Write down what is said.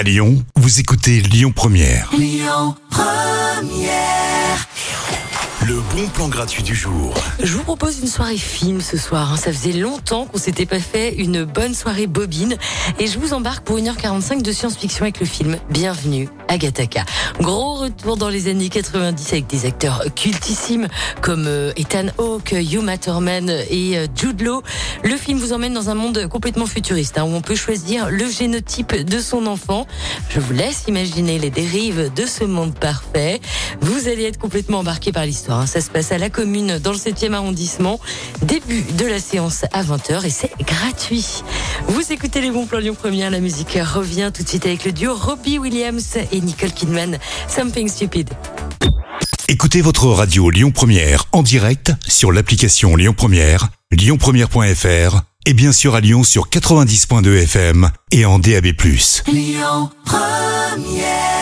À Lyon, vous écoutez Lyon Première. Le bon plan gratuit du jour. Je vous propose une soirée film ce soir. hein. Ça faisait longtemps qu'on s'était pas fait une bonne soirée bobine. Et je vous embarque pour 1h45 de science-fiction avec le film Bienvenue à Gattaca. Gros retour dans les années 90 avec des acteurs cultissimes comme euh, Ethan Hawke, Uma Thurman et euh, Jude Law. Le film vous emmène dans un monde complètement futuriste hein, où on peut choisir le génotype de son enfant. Je vous laisse imaginer les dérives de ce monde parfait. Vous allez être complètement embarqué par l'histoire. hein. Ça se passe à la commune dans le 7e arrondissement. Début de la séance à 20h et c'est gratuit. Vous écoutez les bons plans Lyon Première. La musique revient tout de suite avec le duo Robbie Williams et Nicole Kidman. Something Stupid. Écoutez votre radio Lyon Première en direct sur l'application Lyon Première, lyonpremière.fr et bien sûr à Lyon sur 90.2 FM et en DAB+. Lyon Première